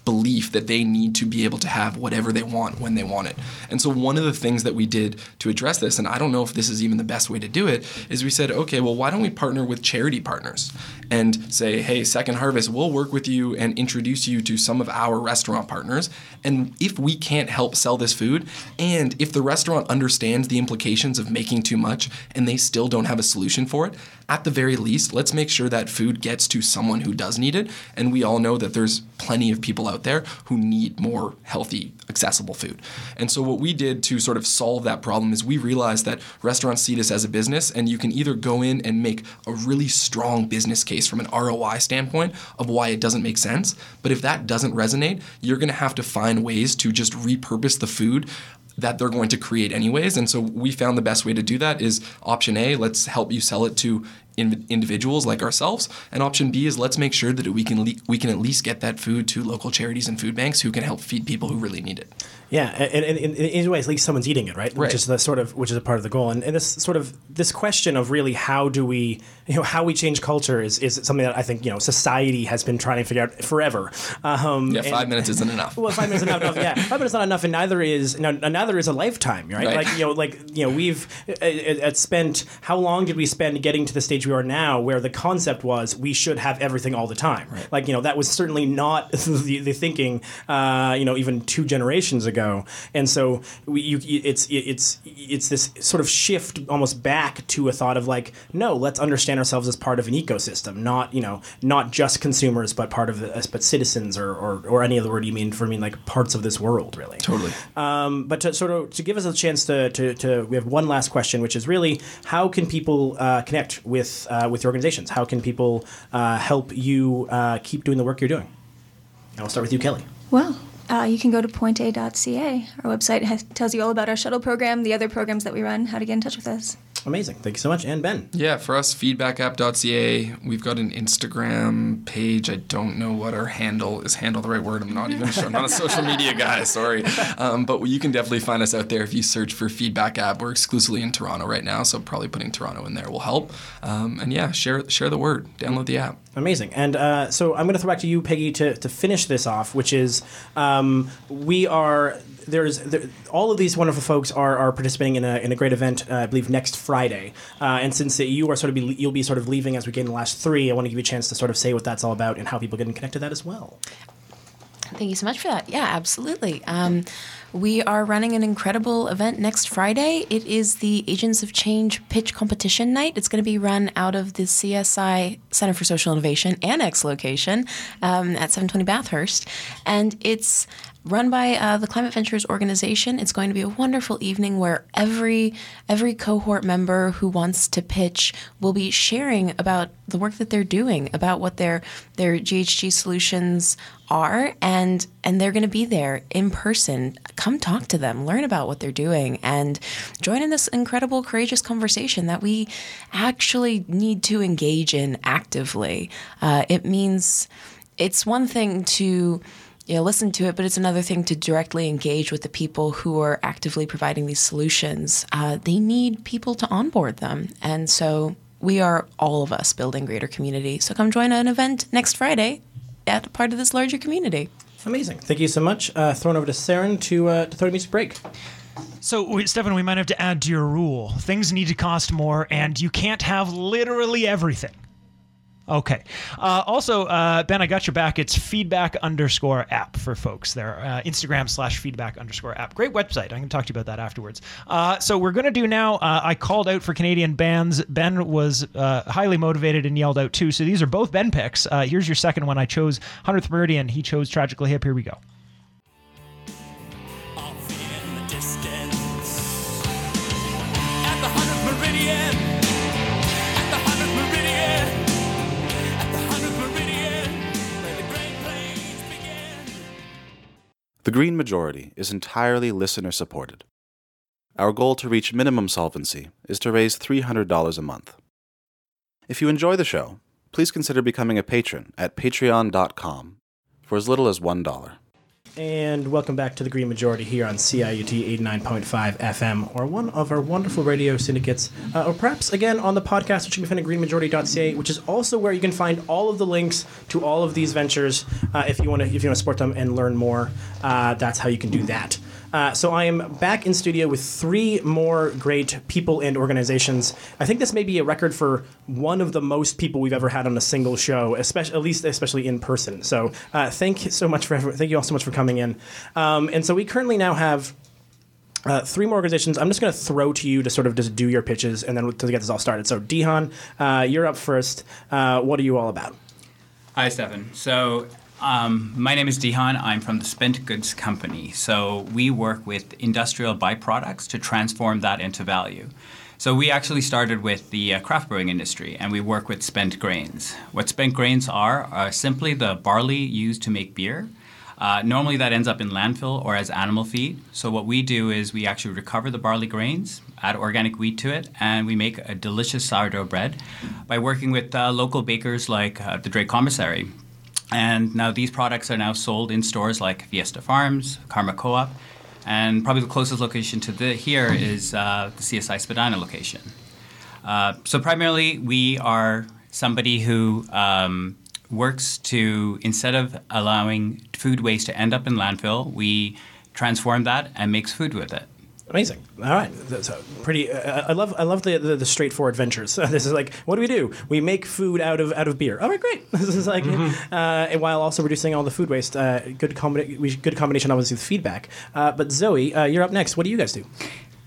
belief that they need to be able to have whatever they want when they want it. And so one of the things that we did to address this, and I don't know if this is even the best way to do it, is we said, okay, well, why don't we partner with charity partners and say, hey, Second Harvest, we'll work with you and introduce you to some of our restaurant partners. And if we can't help sell this food, and if the restaurant understands the implications of making too much and they still don't have a solution for it, at the very least, let's make sure that food gets to someone who does need it. And we all know that there's plenty of people out there who need more healthy, accessible food. And so, what we did to sort of solve that problem is we realized that restaurants see this as a business, and you can either go in and make a really strong business case from an ROI standpoint of why it doesn't make sense. But if that doesn't resonate, you're going to have to find ways to just repurpose the food that they're going to create anyways. And so we found the best way to do that is option A, let's help you sell it to in- individuals like ourselves, and option B is let's make sure that we can le- we can at least get that food to local charities and food banks who can help feed people who really need it. Yeah, and, and, and in any way, at least someone's eating it, right? Right. Which is the sort of which is a part of the goal. And, and this sort of this question of really how do we, you know, how we change culture is, is something that I think you know society has been trying to figure out forever. Um, Yeah, and- five minutes isn't enough. Well, five minutes is not enough. Yeah, five minutes is not enough, and neither is no, neither is a lifetime, right? Right. Like you know, like you know, we've uh, uh, uh, spent how long did we spend getting to the stage we are now, where the concept was we should have everything all the time. Like you know that was certainly not the, the thinking, uh, you know, even two generations ago. And so we, you, it's it's it's this sort of shift almost back to a thought of like, no, let's understand ourselves as part of an ecosystem, not you know not just consumers, but part of the, but citizens or, or or any other word you mean for mean like parts of this world, really. Totally. Um, but to sort of to give us a chance to, to, to we have one last question, which is really how can people uh, connect with uh, with your organizations? How can people uh, help you uh, keep doing the work you're doing? And I'll start with you, Kelly. Well, uh, you can go to pointa.ca. Our website has, tells you all about our shuttle program, the other programs that we run, how to get in touch with us. Amazing. Thank you so much. And Ben. Yeah, for us, feedbackapp.ca. We've got an Instagram page. I don't know what our handle is. Handle the right word? I'm not even sure. I'm not a social media guy. Sorry, um, but you can definitely find us out there if you search for Feedback App. We're exclusively in Toronto right now, so probably putting Toronto in there will help. Um, and yeah, share share the word. Download the app. Amazing. And uh, so I'm going to throw back to you, Peggy, to, to finish this off, which is um, we are there's there, all of these wonderful folks are, are participating in a, in a great event, uh, I believe next Friday. Uh, and since you are sort of be, you'll be sort of leaving as we get in the last three, I want to give you a chance to sort of say what that's all about and how people can connect to that as well. Thank you so much for that. Yeah, absolutely. Um, we are running an incredible event next Friday. It is the Agents of Change Pitch Competition Night. It's going to be run out of the CSI Center for Social Innovation Annex location um, at 720 Bathurst. And it's run by uh, the Climate Ventures organization. It's going to be a wonderful evening where every every cohort member who wants to pitch will be sharing about the work that they're doing, about what their their GHG solutions are, and and they're going to be there in person. Come talk to them, learn about what they're doing, and join in this incredible, courageous conversation that we actually need to engage in actively. Uh, it means it's one thing to you know, listen to it, but it's another thing to directly engage with the people who are actively providing these solutions. Uh, they need people to onboard them. And so we are all of us building greater community. So come join an event next Friday at part of this larger community. Amazing. Thank you so much. Uh, thrown over to Saren to, uh, to throw a music break. So, wait, Stefan, we might have to add to your rule. Things need to cost more, and you can't have literally everything. Okay. Uh, also, uh, Ben, I got your back. It's feedback underscore app for folks there. Uh, Instagram slash feedback underscore app. Great website. I'm going to talk to you about that afterwards. Uh, so we're going to do now. Uh, I called out for Canadian bands. Ben was uh, highly motivated and yelled out too. So these are both Ben picks. here's your second one. I chose 100th Meridian. He chose Tragically Hip. Here we go. The Green Majority is entirely listener supported. Our goal to reach minimum solvency is to raise $300 a month. If you enjoy the show, please consider becoming a patron at patreon.com for as little as $1. And welcome back to the Green Majority here on CIUT 89.5 FM, or one of our wonderful radio syndicates, uh, or perhaps again on the podcast, which you can find at greenmajority.ca, which is also where you can find all of the links to all of these ventures. Uh, if you want to, if you want to support them and learn more, uh, that's how you can do that. Uh, so I am back in studio with three more great people and organizations. I think this may be a record for one of the most people we've ever had on a single show, especially at least especially in person. So uh, thank you so much for thank you all so much for coming in. Um, and so we currently now have. Uh, three more organizations. I'm just going to throw to you to sort of just do your pitches and then to get this all started. So, Dihan, uh, you're up first. Uh, what are you all about? Hi, Stefan. So, um, my name is Dihan. I'm from the Spent Goods Company. So, we work with industrial byproducts to transform that into value. So, we actually started with the uh, craft brewing industry and we work with spent grains. What spent grains are are simply the barley used to make beer. Uh, normally, that ends up in landfill or as animal feed. So, what we do is we actually recover the barley grains, add organic wheat to it, and we make a delicious sourdough bread by working with uh, local bakers like uh, the Drake Commissary. And now these products are now sold in stores like Fiesta Farms, Karma Co-op, and probably the closest location to the here is uh, the CSI Spadina location. Uh, so primarily, we are somebody who um, works to instead of allowing food waste to end up in landfill, we transform that and makes food with it. Amazing. All right, that's uh, pretty. Uh, I love. I love the, the, the straightforward ventures. this is like, what do we do? We make food out of out of beer. All right, great. This is like, uh, and while also reducing all the food waste. Uh, good combina- we- Good combination, obviously, with feedback. Uh, but Zoe, uh, you're up next. What do you guys do?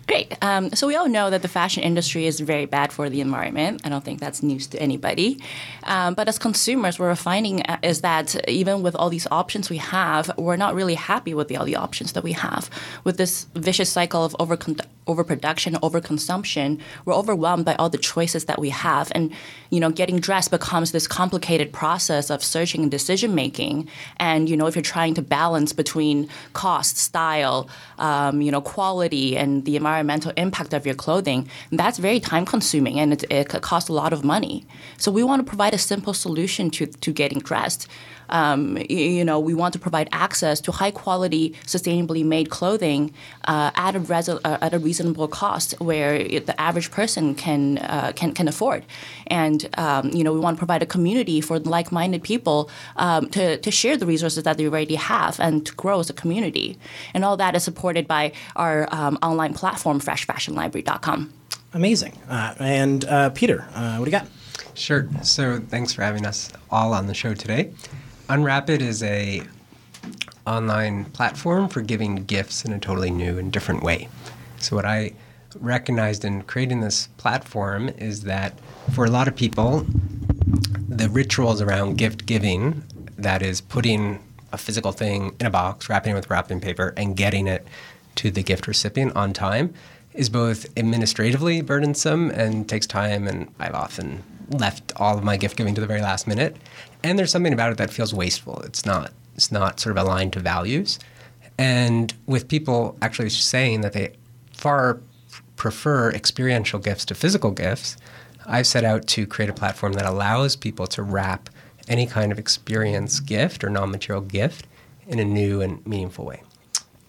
Great. Um, so we all know that the fashion industry is very bad for the environment. I don't think that's news to anybody. Um, but as consumers, what we're finding uh, is that even with all these options we have, we're not really happy with the, all the options that we have. With this vicious cycle of overcon- overproduction, overconsumption, we're overwhelmed by all the choices that we have, and you know, getting dressed becomes this complicated process of searching and decision making. And you know, if you're trying to balance between cost, style, um, you know, quality, and the environmental impact of your clothing, that's very time consuming, and it, it could cost a lot of money. So we want to provide a simple solution to to getting dressed. Um, y- you know, we want to provide access to high quality, sustainably made clothing uh, at a res- uh, at a reasonable cost, where it- the average person can uh, can can afford. And um, you know, we want to provide a community for like minded people um, to to share the resources that they already have and to grow as a community. And all that is supported by our um, online platform, FreshFashionLibrary.com. Amazing. Uh, and uh, Peter, uh, what do you got? Sure. So thanks for having us all on the show today. Unwrap It is a online platform for giving gifts in a totally new and different way. So what I recognized in creating this platform is that for a lot of people, the rituals around gift giving, that is putting a physical thing in a box, wrapping it with wrapping paper, and getting it to the gift recipient on time, is both administratively burdensome and takes time. And I've often left all of my gift giving to the very last minute. And there's something about it that feels wasteful. It's not. It's not sort of aligned to values. And with people actually saying that they far prefer experiential gifts to physical gifts, I've set out to create a platform that allows people to wrap any kind of experience gift or non-material gift in a new and meaningful way.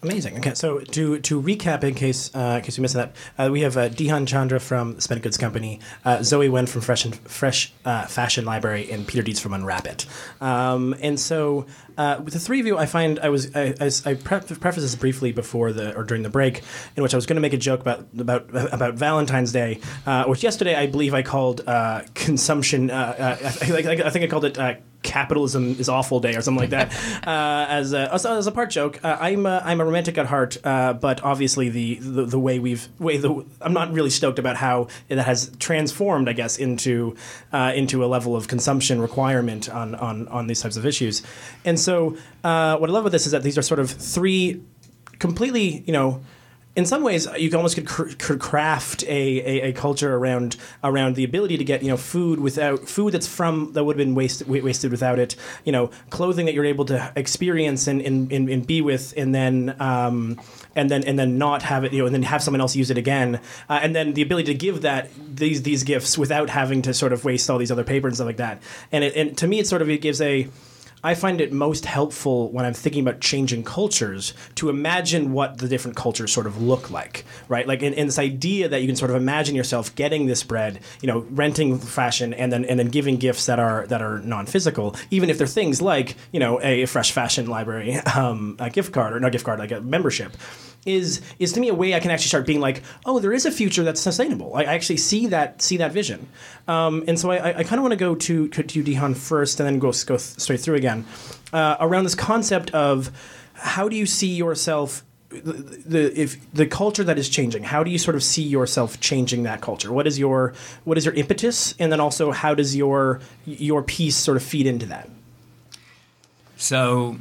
Amazing. Okay, so to to recap, in case uh, in case you missed that, uh, we have uh, Dihan Chandra from Spent Goods Company, uh, Zoe Wen from Fresh and Fresh uh, Fashion Library, and Peter Dietz from Unwrap It. Um, and so uh, with the three of you, I find I was I, I, I pre- prefaced this briefly before the or during the break, in which I was going to make a joke about about about Valentine's Day, uh, which yesterday I believe I called uh, consumption. Uh, uh, I, I, I think I called it. Uh, capitalism is awful day or something like that uh, as, a, as, a, part joke uh, I'm, a, I'm a romantic at heart uh, but obviously the, the, the way we've way the, I'm not really stoked about how that has transformed I guess into uh, into a level of consumption requirement on, on, on these types of issues and so uh, what I love about this is that these are sort of three completely you know in some ways, you almost could, cr- could craft a, a, a culture around around the ability to get you know food without food that's from that would have been wasted wasted without it. You know, clothing that you're able to experience and, and, and, and be with, and then um, and then and then not have it. You know, and then have someone else use it again, uh, and then the ability to give that these these gifts without having to sort of waste all these other paper and stuff like that. And it, and to me, it sort of it gives a I find it most helpful when I'm thinking about changing cultures to imagine what the different cultures sort of look like, right? Like in, in this idea that you can sort of imagine yourself getting this bread, you know, renting fashion and then and then giving gifts that are that are non-physical, even if they're things like you know a fresh fashion library, um, a gift card or not gift card, like a membership is is to me a way I can actually start being like, oh, there is a future that's sustainable. I, I actually see that see that vision, um, and so I, I kind of want to go to to Dihan first, and then go go straight through again uh, around this concept of how do you see yourself. The, the if the culture that is changing, how do you sort of see yourself changing that culture? What is your what is your impetus, and then also how does your your piece sort of feed into that? So,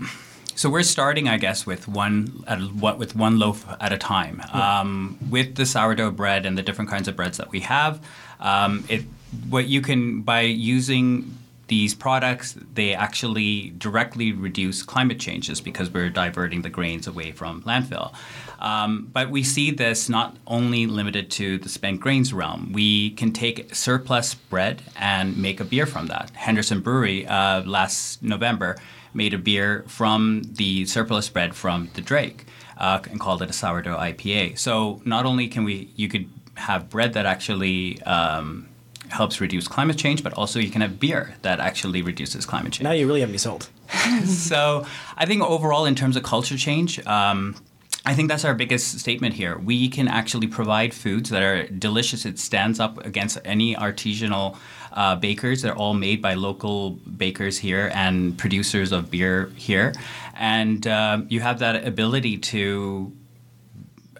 so we're starting, I guess, with one at what with one loaf at a time. Um, with the sourdough bread and the different kinds of breads that we have, um, it what you can by using these products, they actually directly reduce climate changes because we're diverting the grains away from landfill. Um, but we see this not only limited to the spent grains realm. We can take surplus bread and make a beer from that. Henderson Brewery uh, last November made a beer from the surplus bread from the Drake uh, and called it a sourdough IPA. So not only can we, you could have bread that actually um, helps reduce climate change, but also you can have beer that actually reduces climate change. Now you really have me sold. so I think overall, in terms of culture change, um, I think that's our biggest statement here. We can actually provide foods that are delicious. It stands up against any artisanal uh, bakers. They're all made by local bakers here and producers of beer here. And um, you have that ability to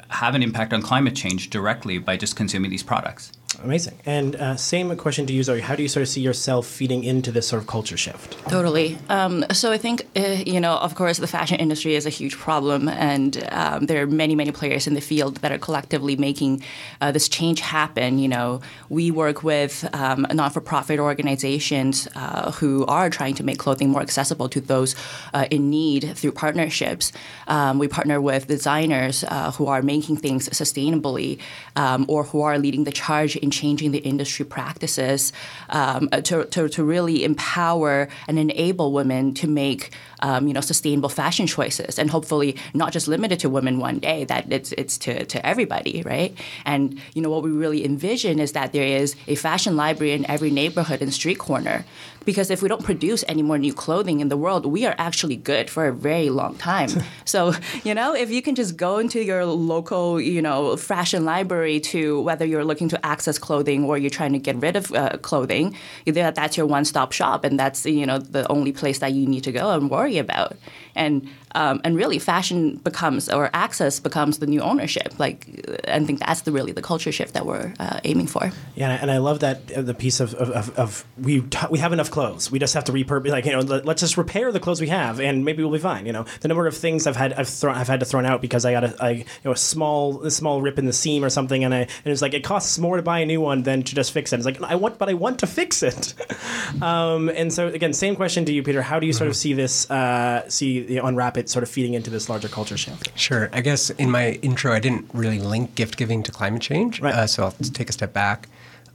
have an impact on climate change directly by just consuming these products. Amazing. And uh, same question to you, Zoe. How do you sort of see yourself feeding into this sort of culture shift? Totally. Um, so I think, uh, you know, of course, the fashion industry is a huge problem, and um, there are many, many players in the field that are collectively making uh, this change happen. You know, we work with um, non-for-profit organizations uh, who are trying to make clothing more accessible to those uh, in need through partnerships. Um, we partner with designers uh, who are making things sustainably um, or who are leading the charge in changing the industry practices um, to, to, to really empower and enable women to make um, you know sustainable fashion choices and hopefully not just limited to women one day that it's it's to, to everybody right? And you know what we really envision is that there is a fashion library in every neighborhood and street corner because if we don't produce any more new clothing in the world we are actually good for a very long time. So you know if you can just go into your local you know fashion library to whether you're looking to access clothing or you're trying to get rid of uh, clothing that that's your one-stop shop and that's you know the only place that you need to go and worry about and um, and really fashion becomes or access becomes the new ownership like i think that's the really the culture shift that we're uh, aiming for Yeah, and I love that uh, the piece of, of, of, of we t- we have enough clothes. We just have to repurpose, like you know, let, let's just repair the clothes we have, and maybe we'll be fine. You know, the number of things I've had I've, thrown I've had to throw out because I got a, I, you know a small a small rip in the seam or something, and I and it's like it costs more to buy a new one than to just fix it. It's like I want, but I want to fix it. um, and so again, same question to you, Peter. How do you sort of see this uh, see the Unwrap It sort of feeding into this larger culture shift? Sure. I guess in my intro, I didn't really link gift giving to climate change. Right. Uh, so I'll take a step back.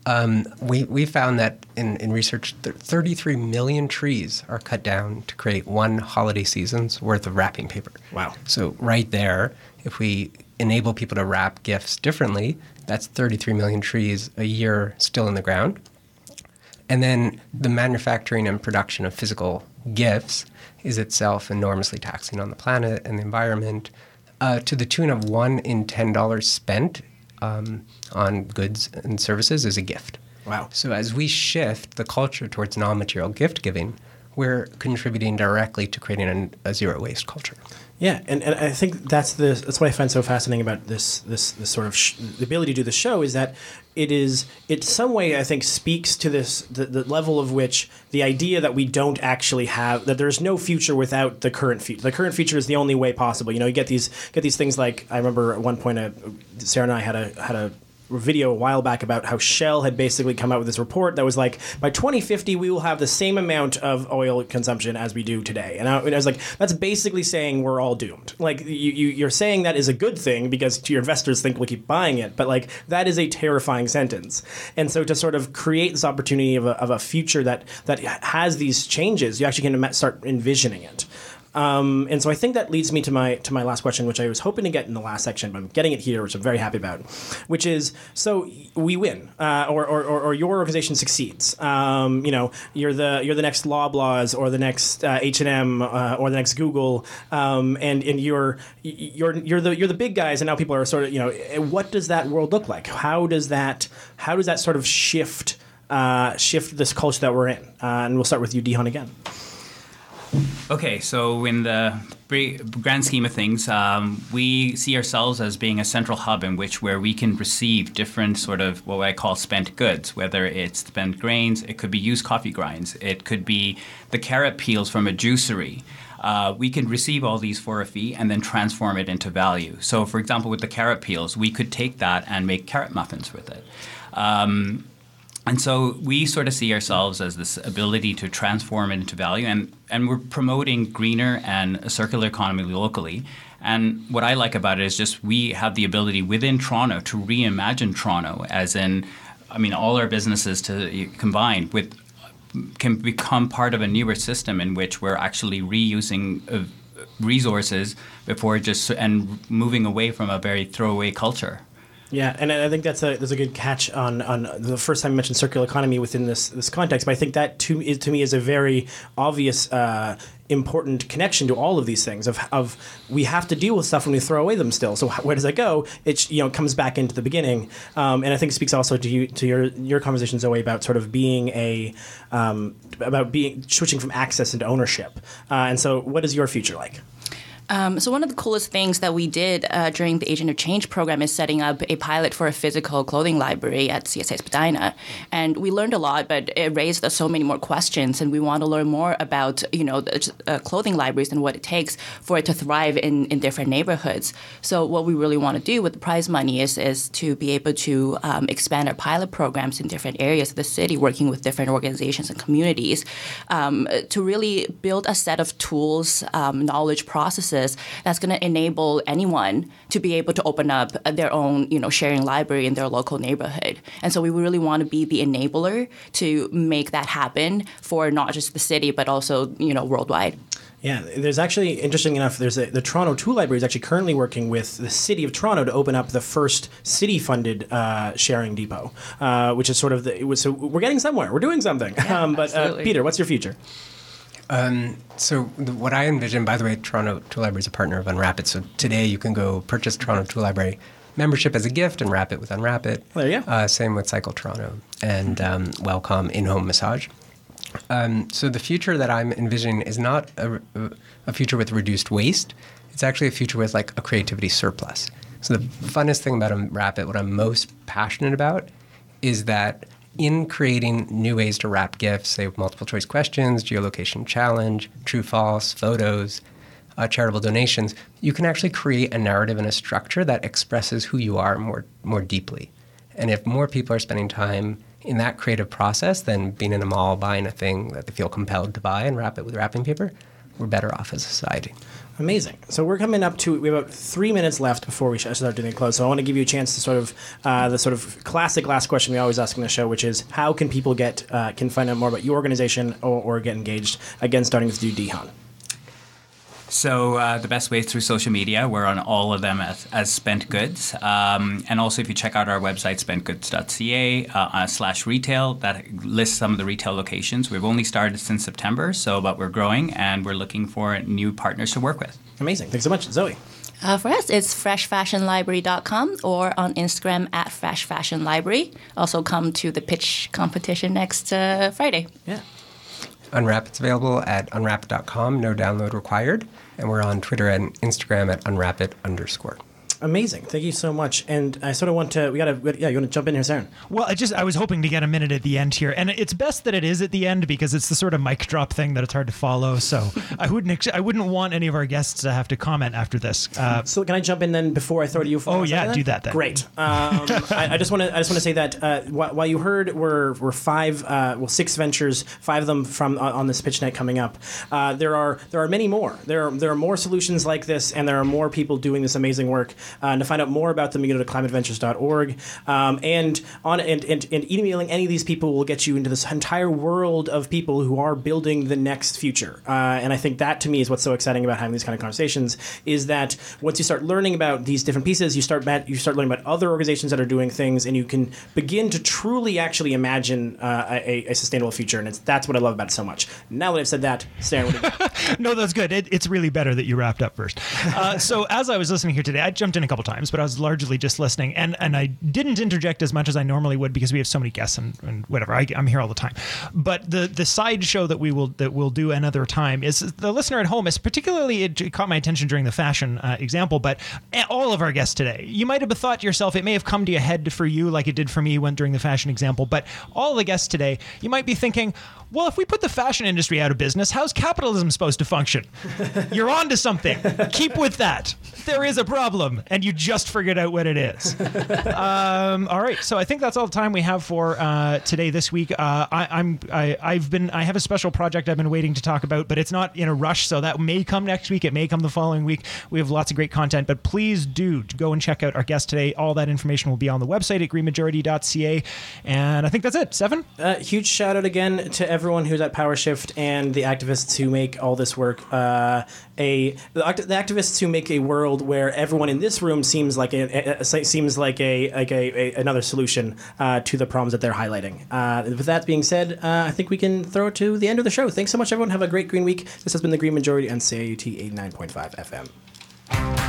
Um, we, we found that in, in research, 33 million trees are cut down to create one holiday season's worth of wrapping paper. Wow. So, right there, if we enable people to wrap gifts differently, that's 33 million trees a year still in the ground. And then the manufacturing and production of physical gifts is itself enormously taxing on the planet and the environment, uh, to the tune of one in ten dollars spent um, on goods and services is a gift. Wow. So as we shift the culture towards non-material gift giving, we're contributing directly to creating an, a zero waste culture. Yeah, and, and I think that's the that's what I find so fascinating about this this this sort of sh- the ability to do the show is that it is it some way I think speaks to this the, the level of which the idea that we don't actually have that there's no future without the current future. The current future is the only way possible. You know, you get these get these things like I remember at one point uh, Saren and I had a had a video a while back about how Shell had basically come out with this report that was like by 2050 we will have the same amount of oil consumption as we do today, and I, and I was like, that's basically saying we're all doomed. Like you, you you're saying that is a good thing because your investors think we'll keep buying it, but like that is a terrifying sentence. And so to sort of create this opportunity of a, of a future that that has these changes, you actually can start envisioning it. Um, and so I think that leads me to my to my last question, which I was hoping to get in the last section, but I'm getting it here, which I'm very happy about. Which is, so we win, uh, or, or, or, or your organization succeeds. Um, you know, you're the you're the next Loblaws or the next uh, H and M uh, or the next Google, um, and and you're you're you're the you're the big guys, and now people are sort of you know, what does that world look like? How does that how does that sort of shift? Uh, shift this culture that we're in, uh, and we'll start with you, Dihan, again. Okay, so in the grand scheme of things, um, we see ourselves as being a central hub in which where we can receive different sort of what I call spent goods, whether it's spent grains, it could be used coffee grinds, it could be the carrot peels from a juicery. Uh, we can receive all these for a fee and then transform it into value. So, for example, with the carrot peels, we could take that and make carrot muffins with it. Um, and so we sort of see ourselves as this ability to transform it into value, and, and we're promoting greener and a circular economy locally. And what I like about it is just we have the ability within Toronto to reimagine Toronto, as in, I mean, all our businesses to combine with can become part of a newer system in which we're actually reusing uh, resources before just and moving away from a very throwaway culture. Yeah, and I think that's a that's a good catch on on the first time you mentioned circular economy within this this context. But I think that to is, to me is a very obvious. Uh, important connection to all of these things of, of we have to deal with stuff when we throw away them still so where does that go it you know comes back into the beginning um, and I think it speaks also to you to your your conversation Zoe about sort of being a um, about being switching from access into ownership uh, and so what is your future like Um, so one of the coolest things that we did uh, during the Agent of Change program is setting up a pilot for a physical clothing library at CSI Spadina, and we learned a lot. But it raised us so many more questions, and we want to learn more about you know the, uh, clothing libraries and what it takes for it to thrive in, in different neighborhoods. So what we really want to do with the prize money is is to be able to um, expand our pilot programs in different areas of the city, working with different organizations and communities, um, to really build a set of tools, um, knowledge processes that's going to enable anyone to be able to open up their own, you know, sharing library in their local neighborhood. And so we really want to be the enabler to make that happen for not just the city but also, you know, worldwide. Yeah, there's actually interesting enough. There's a, the Toronto Tool Library is actually currently working with the city of Toronto to open up the first city-funded uh, sharing depot, uh, which is sort of the. It was, so we're getting somewhere. We're doing something. um, but uh. Peter, what's your future? Um, so the, what I envision, by the way, Toronto Tool Library is a partner of Unwrap It. So today you can go purchase Toronto Tool Library membership as a gift and wrap it with Unwrap It. There you go. Uh, same with Cycle Toronto and um, Welcome in-home massage. Um, so the future that I'm envisioning is not a, a future with reduced waste. It's actually a future with like a creativity surplus. So the funnest thing about Unwrap It, what I'm most passionate about, is that in creating new ways to wrap gifts, say multiple choice questions, geolocation challenge, true false, photos, uh, charitable donations, you can actually create a narrative and a structure that expresses who you are more more deeply. And if more people are spending time in that creative process than being in a mall buying a thing that they feel compelled to buy and wrap it with wrapping paper, we're better off as a society. Amazing. So we're coming up to we have about three minutes left before we start doing the close. So I want to give you a chance to sort of uh, the sort of classic last question we always ask in the show, which is how can people get uh, can find out more about your organization or, or get engaged? Again, starting with you, Dihan. So uh, the best way is through social media. We're on all of them as, as Spent Goods, um, and also if you check out our website spentgoods.ca uh, uh, slash retail, that lists some of the retail locations. We've only started since September, so but we're growing and we're looking for new partners to work with. Amazing. Thanks so much, Zoe. Uh, for us, it's freshfashionlibrary.com or on Instagram at freshfashionlibrary. Also, come to the pitch competition next uh, Friday. Yeah. Unwrap, it's available at unwrap.com, no download required. And we're on Twitter and Instagram at unwrapit underscore. Amazing. Thank you so much. And I sort of want to, we got to, yeah, you want to jump in here, Saren? Well, I just I was hoping to get a minute at the end here, and it's best that it is at the end because it's the sort of mic drop thing that it's hard to follow. So I wouldn't ex- I wouldn't want any of our guests to have to comment after this. Uh, So can I jump in then before I throw to you? For Oh, yeah, second do that then. Great. Um, I, I just want to I just want to say that uh, wh- while you heard we're we're five uh, well six ventures, five of them from uh, on this pitch night coming up. Uh, there are there are many more. There are there are more solutions like this, and there are more people doing this amazing work. Uh, and to find out more about them, you go to climateventures.org. Um, and on and, and and emailing any of these people will get you into this entire world of people who are building the next future. Uh, and I think that to me is what's so exciting about having these kind of conversations is that once you start learning about these different pieces, you start you start learning about other organizations that are doing things, and you can begin to truly actually imagine uh, a, a sustainable future. And it's, that's what I love about it so much. Now that I've said that, Stan, what do you- no, that's good. It, it's really better that you wrapped up first. Uh, so as I was listening here today, I jumped in a couple times, but I was largely just listening, and and I didn't interject as much as I normally would because we have so many guests and, and whatever. I, I'm here all the time. But the the side show that we will that we'll do another time is the listener at home is particularly it caught my attention during the fashion uh, example, but all of our guests today, you might have thought to yourself, it may have come to your head for you like it did for me when during the fashion example, but all the guests today, you might be thinking, well, if we put the fashion industry out of business, how's capitalism supposed to function? You're on to something. Keep with that. There is a problem, and you just figured out what it is. Um, all right, so I think that's all the time we have for uh, today. This week, uh, I, I'm I, I've been I have a special project I've been waiting to talk about, but it's not in a rush, so that may come next week. It may come the following week. We have lots of great content, but please do go and check out our guest today. All that information will be on the website at greenmajority.ca, and I think that's it. Seven. Uh, huge shout out again to everyone who's at PowerShift and the activists who make all this work uh, a the, act- the activists who make a world where everyone in this room seems like a, a- a- seems like a like a, a another solution uh, to the problems that they're highlighting. Uh, with that being said, uh, I think we can throw it to the end of the show. Thanks so much, everyone. Have a great green week. This has been the Green Majority on CIUT 89.5 FM.